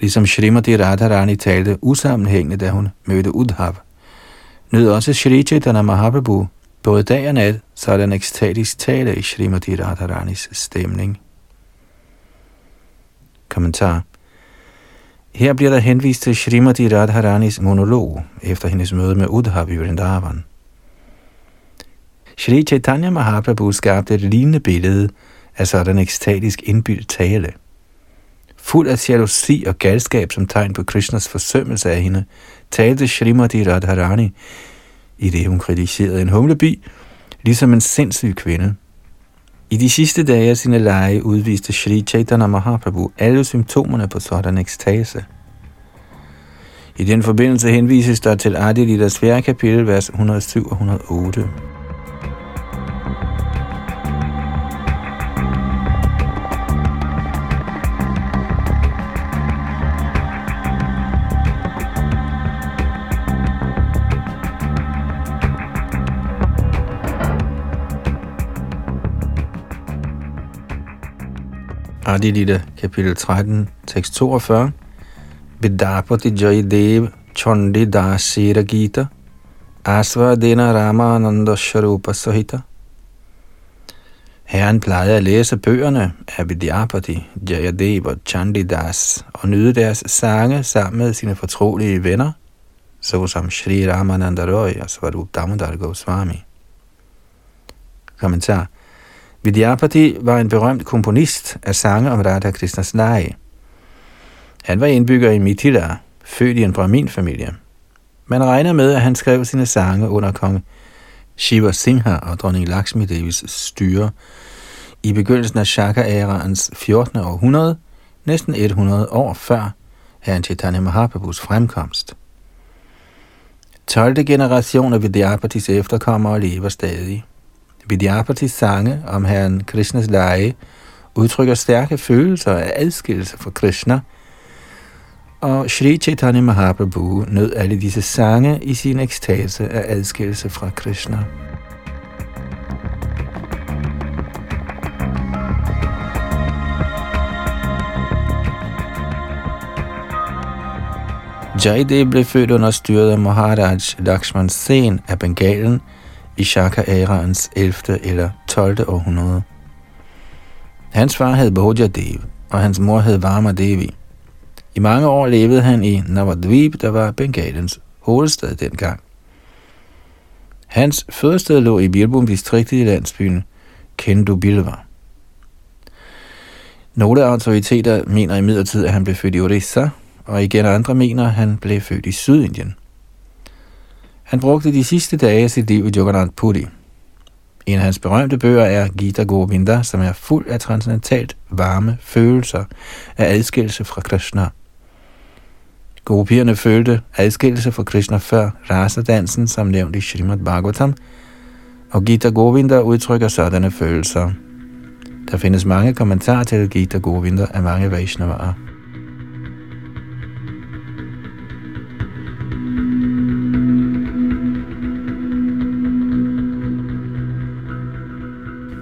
Ligesom Srimati Radharani talte usammenhængende, da hun mødte Udhav, nød også Shri Chaitanya Mahaprabhu både dag og nat sådan ekstatisk tale i Srimati Radharanis stemning. Kommentar Her bliver der henvist til Srimati Radharanis monolog efter hendes møde med Udhav i Vrindavan. Shri Chaitanya Mahaprabhu skabte et lignende billede af sådan ekstatisk indbyldt tale – Fuld af jalousi og galskab som tegn på Krishnas forsømmelse af hende, talte Srimati Radharani, i det hun kritiserede en humlebi, ligesom en sindssyg kvinde. I de sidste dage af sine lege udviste Shri Chaitanya Mahaprabhu alle symptomerne på sådan ekstase. I den forbindelse henvises der til Adilidas 4. kapitel, vers 107 og 108. Adilita, kapitel 13, tekst 42. Vidapati Jaidev Chondi Dasira Gita Asvadena Ramananda Sharupa Sahita Herren plejede at læse bøgerne af Vidyapati, Jayadev og Chandidas og nyde deres sange sammen med sine fortrolige venner, såsom Sri Ramananda Roy og Svarup Damodar Goswami. Kommentar Vidyapati var en berømt komponist af sange om Radha Krishnas lege. Han var indbygger i Mithila, født i en Brahmin-familie. Man regner med, at han skrev sine sange under kong Shiva Singha og dronning Lakshmi Devis styre i begyndelsen af Shaka-æraens 14. århundrede, næsten 100 år før herren Chaitanya Mahaprabhus fremkomst. 12. generation af Vidyapatis efterkommere lever stadig. Vidyapatis sange om herren Krishnas lege udtrykker stærke følelser af adskillelse fra Krishna, og Sri Chaitanya Mahaprabhu nød alle disse sange i sin ekstase af adskillelse fra Krishna. Jaidev blev født under styret af Maharaj Lakshman Sen af Bengalen – i Shaka-æraens 11. eller 12. århundrede. Hans far hed Bodja Dev, og hans mor hed Varma Devi. I mange år levede han i Navadvip, der var Bengalens hovedstad dengang. Hans fødested lå i Birbum-distriktet i landsbyen Kendu Bilva. Nogle autoriteter mener imidlertid, at han blev født i Orissa, og igen andre mener, at han blev født i Sydindien. Han brugte de sidste dage af sit liv i Jagannath Puri. En af hans berømte bøger er Gita Govinda, som er fuld af transcendentalt varme følelser af adskillelse fra Krishna. Gopierne følte adskillelse fra Krishna før rasadansen, som nævnt i Srimad Bhagavatam, og Gita Govinda udtrykker sådanne følelser. Der findes mange kommentarer til Gita Govinda af mange Vaishnavaer.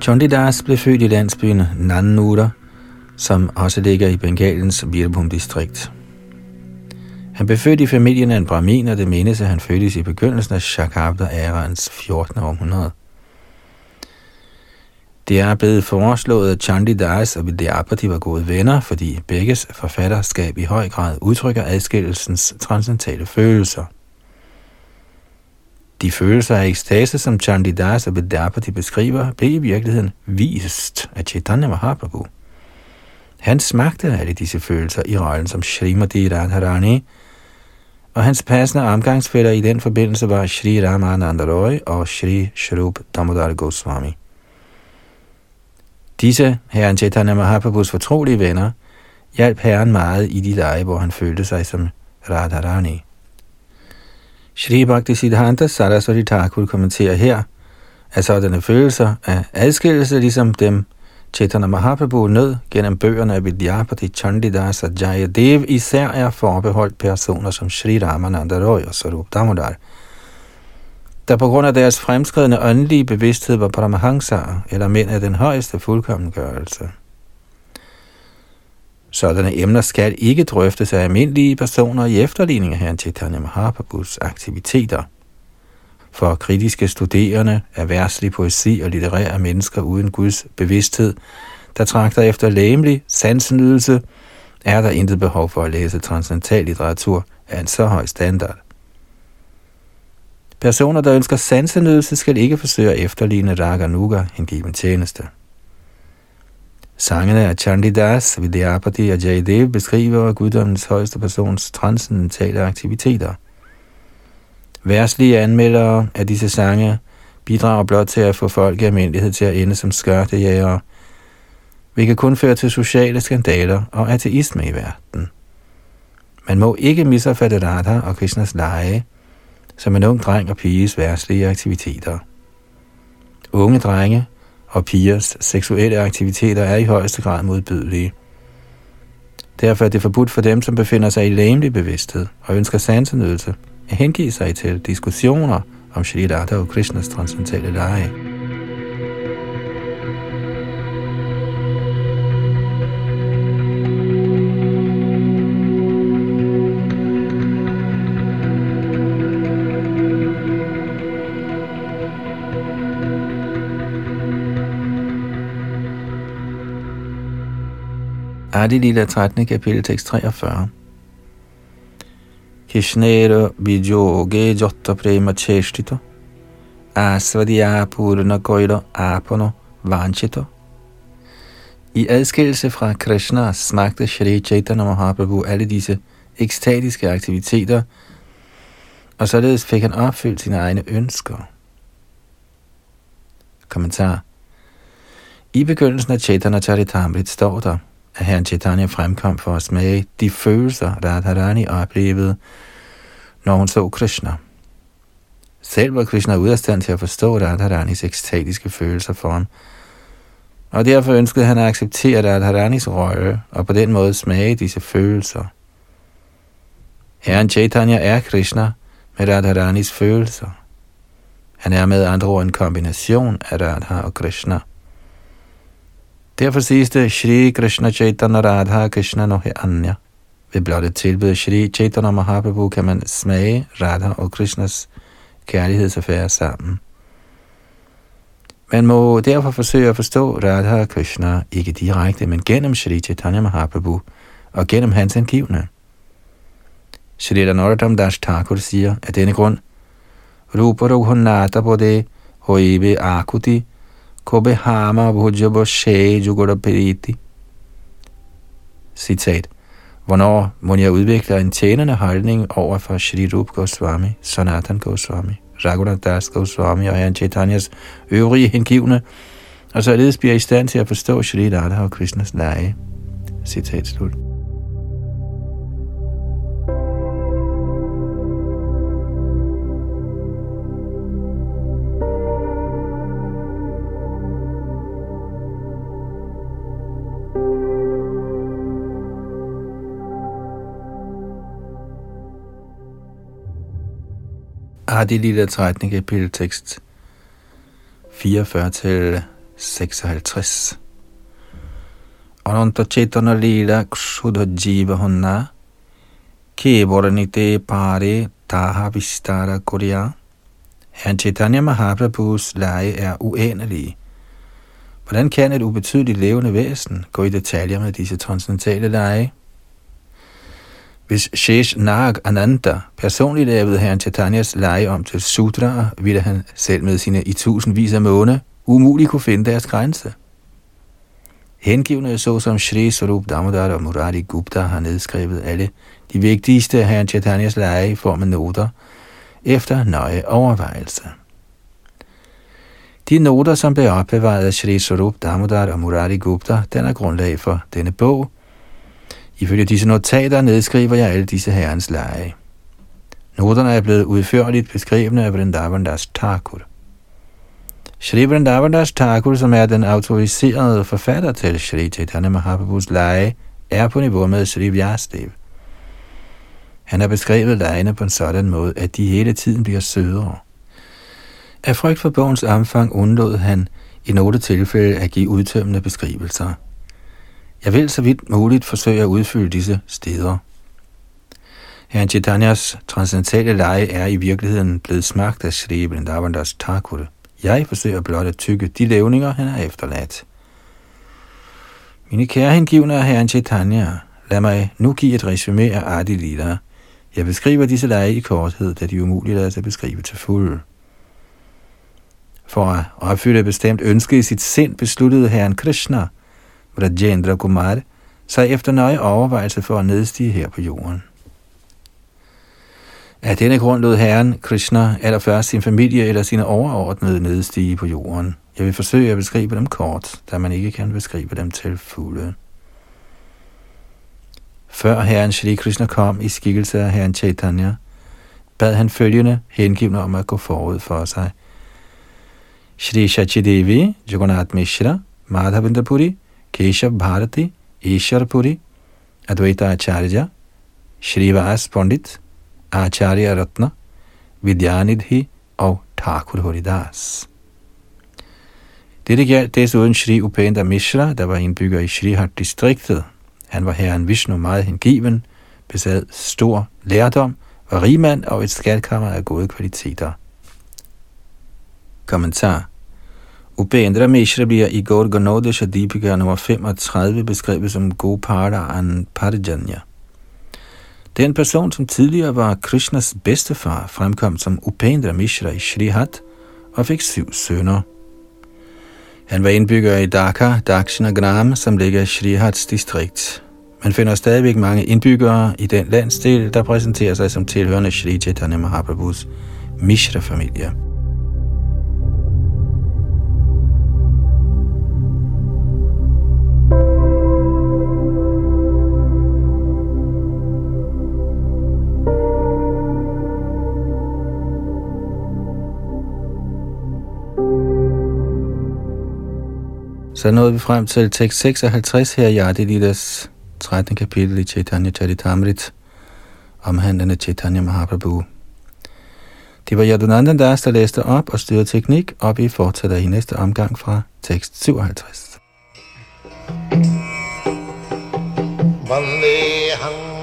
Chandidas blev født i landsbyen Nannuda, som også ligger i Bengalens Birbhum-distrikt. Han blev født i familien af en brahmin, og det menes, at han fødtes i begyndelsen af Shakabda-æraens 14. århundrede. Det er blevet foreslået, at Chandidas og Vidyapati var gode venner, fordi begges forfatterskab i høj grad udtrykker adskillelsens transcendentale følelser. De følelser af ekstase, som Chandidas og Vidyapati beskriver, blev i virkeligheden vist af Chaitanya Mahaprabhu. Han smagte alle disse følelser i rollen som Srimati Radharani, og hans passende omgangsfælder i den forbindelse var Shri Ramananda Roy og Shri Shrup Damodar Goswami. Disse, herren Chaitanya Mahaprabhus fortrolige venner, hjalp herren meget i de dage, hvor han følte sig som Radharani. Shri Bhakti Siddhanta Saraswati Thakur kommenterer her, at sådanne følelser af adskillelse, ligesom dem Chaitanya Mahaprabhu nød gennem bøgerne af Vidyapati Chandidas og Jayadev, især er forbeholdt personer som Sri Ramananda Roy og Sarup Damodar, der på grund af deres fremskridende åndelige bevidsthed var Paramahansa, eller mænd af den højeste fuldkommengørelse. Sådanne emner skal ikke drøftes af almindelige personer i efterligning af herren Chaitanya Mahaprabhus aktiviteter. For kritiske studerende af værtslig poesi og litterære mennesker uden Guds bevidsthed, der trakter efter læmelig sansenydelse, er der intet behov for at læse transcendental litteratur af en så høj standard. Personer, der ønsker sansenydelse, skal ikke forsøge at efterligne Raganuga en given tjeneste. Sangene af Chandidas, Vidyapati og Jayadev beskriver guddommens højeste persons transcendentale aktiviteter. Værslige anmeldere af disse sange bidrager blot til at få folk i almindelighed til at ende som skørtejægere, hvilket kun fører til sociale skandaler og ateisme i verden. Man må ikke misopfatte Radha og Krishnas lege, som en ung dreng og piges værslige aktiviteter. Unge drenge og pigers seksuelle aktiviteter er i højeste grad modbydelige. Derfor er det forbudt for dem, som befinder sig i læmelig bevidsthed og ønsker sansenydelse, at hengive sig til diskussioner om Shri Radha og Krishnas transcendentale lege. Adi Lila 13. kapitel tekst 43. Kishnero bijoge jotta prema chestito, asvadiya purna koilo apano vanchito. I adskillelse fra Krishna smagte Shri Chaitanya Mahaprabhu alle disse ekstatiske aktiviteter, og således fik han opfyldt sine egne ønsker. Kommentar I begyndelsen af Chaitanya Charitamrit står der, at herren Chaitanya fremkom for at smage de følelser, Radharani oplevede, når hun så Krishna. Selv var Krishna ude af stand til at forstå Radharanis ekstatiske følelser for ham, og derfor ønskede han at acceptere Radharanis røje og på den måde smage disse følelser. Herren Chaitanya er Krishna med Radharanis følelser. Han er med andre ord en kombination af Radha og Krishna. Derfor siges det Shri Krishna Chaitanya Radha Krishna Nohe Anya. Ved blot et tilbud Shri Chaitanya Mahaprabhu kan man smage Radha og Krishnas kærlighedsaffære sammen. Man må derfor forsøge at forstå Radha og Krishna ikke direkte, men gennem Shri Chaitanya Mahaprabhu og gennem hans angivne. Shri Narotam Das Thakur siger, af denne grund, Rupa Ruhunata Bode Hoibe Akuti Kobe Hama Bhujabo She periti. Citat. Hvornår må jeg udvikle en tjenende holdning over for Shri Rup Goswami, Sanatan Goswami, Raghunath Das Goswami og Herren Chaitanyas øvrige hengivne, og således bliver i stand til at forstå Shri Radha og Krishnas lege. Citat slut. Adi Lille 13. kapitel tekst 44 til 56. Ananta Chaitana Lila Ksudha Jiva Honna Kevoranite Pare Taha Vistara Korea Herren Chaitanya Mahaprabhus lege er uendelige. Hvordan kan et ubetydeligt levende væsen gå i detaljer med disse transcendentale lege? Hvis Shesh Nag Ananda personligt lavede herren Chaitanyas lege om til sutra, ville han selv med sine i tusindvis af måne umuligt kunne finde deres grænse. Hengivne såsom Shri Sarup Damodar og Murari Gupta har nedskrevet alle de vigtigste af herren Chaitanyas lege i form af noter, efter nøje overvejelse. De noter, som blev opbevaret af Shri Sarup Damodar og Murari Gupta, den er grundlag for denne bog, Ifølge disse notater nedskriver jeg alle disse herrens lege. Noterne er blevet udførligt beskrevne af Vrindavandas Thakur. Shri Vrindavandas Thakur, som er den autoriserede forfatter til Shri Chaitanya Mahaprabhus lege, er på niveau med Shri Vyasdev. Han har beskrevet legene på en sådan måde, at de hele tiden bliver sødere. Af frygt for bogens omfang undlod han i nogle tilfælde at give udtømmende beskrivelser – jeg vil så vidt muligt forsøge at udfylde disse steder. Herren Chaitanyas transcendentale leje er i virkeligheden blevet smagt af Sri Vrindavandas Thakur. Jeg forsøger blot at tykke de levninger, han har efterladt. Mine kære hengivne af Herren Chaitanya, lad mig nu give et resume af Adi Lila. Jeg beskriver disse lege i korthed, da de er umulige at beskrive til fuld. For at opfylde et bestemt ønske i sit sind, besluttede Herren Krishna – Rajendra Kumar, sig efter nøje overvejelse for at nedstige her på jorden. Af denne grund lod Herren Krishna allerførst sin familie eller sine overordnede nedstige på jorden. Jeg vil forsøge at beskrive dem kort, da man ikke kan beskrive dem til fulde. Før Herren Shri Krishna kom i skikkelse af Herren Chaitanya, bad han følgende hengivne om at gå forud for sig. Shri Shachidevi, Jagannath Mishra, Madhavendra Puri, Keshav Bharati, Ishwarpuri, Advaita Acharya, Shrivas Pandit, Acharya Ratna, Vidyanidhi og Thakur Horidas. Dette gjaldt desuden Shri Upendra Mishra, der var indbygger i Shrihart-distriktet. Han var herren Vishnu meget hengiven, besad stor lærdom, var rigmand og et skatkammer af gode kvaliteter. Kommentar Upendra Mishra bliver i Gaur Ganodesh Adipika nummer 35 beskrevet som Gopara an Parijanya. Den person, som tidligere var Krishnas bedstefar, fremkom som Upendra Mishra i Shrihat og fik syv sønner. Han var indbygger i Dhaka, Dakshina Gram, som ligger i Shrihats distrikt. Man finder stadigvæk mange indbyggere i den landsdel, der præsenterer sig som tilhørende Shri Chaitanya Mahaprabhus Mishra-familie. Så nåede vi frem til tekst 56 her i Adilidas 13. kapitel i Chaitanya Charitamrit, omhandlende Chaitanya Mahaprabhu. Det var Yadunandan Das, der læste op og styrede teknik, og vi fortsætter i næste omgang fra tekst 57. Vandeham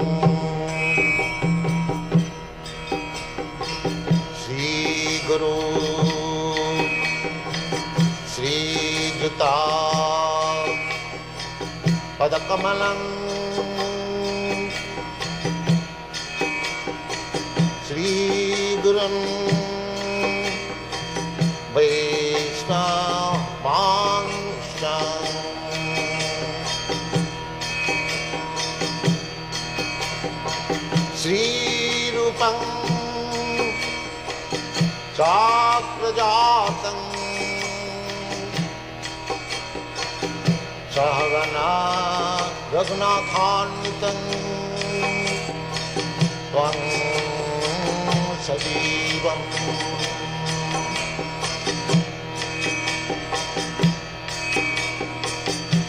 श्रीगुरं वैष्ण पां श्रीरूपं साप्रजातं सहवना रघुनाखान्तं सजीव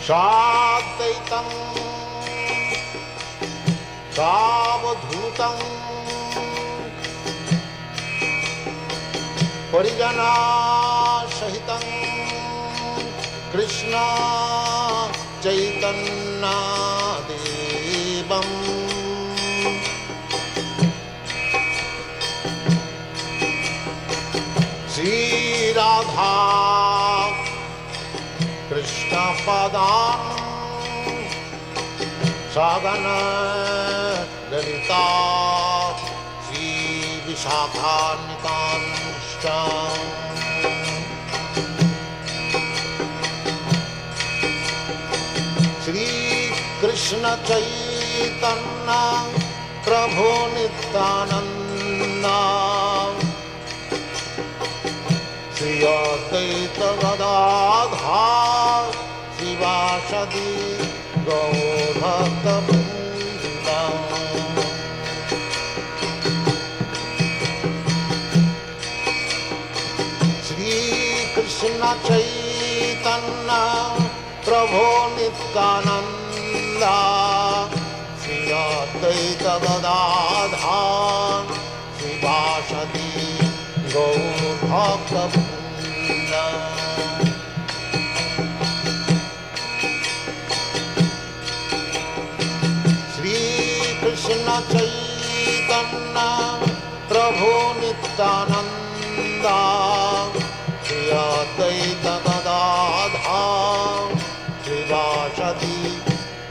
शादैतं सावभूतं परिजनासहितं कृष्णाचैतन् एवम् श्रीराधा कृष्णपदा साधनगिता ललिता पृष्टा कृष्णचैतन्ना प्रभो नित्यानन्दा। श्रीया शिवाषदि शिवाषदी गौभतबु श्रीकृष्णचैतन्नं प्रभो नित्यानन्द। सदा तैक श्रीभाषति गौ श्रीकृष्णचैतन्न प्रभो नित्यानन्दा। श्रियादैक श्रीभाषति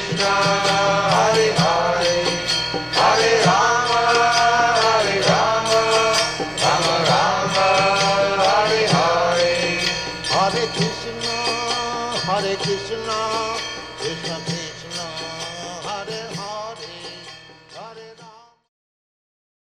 Krishna, Hare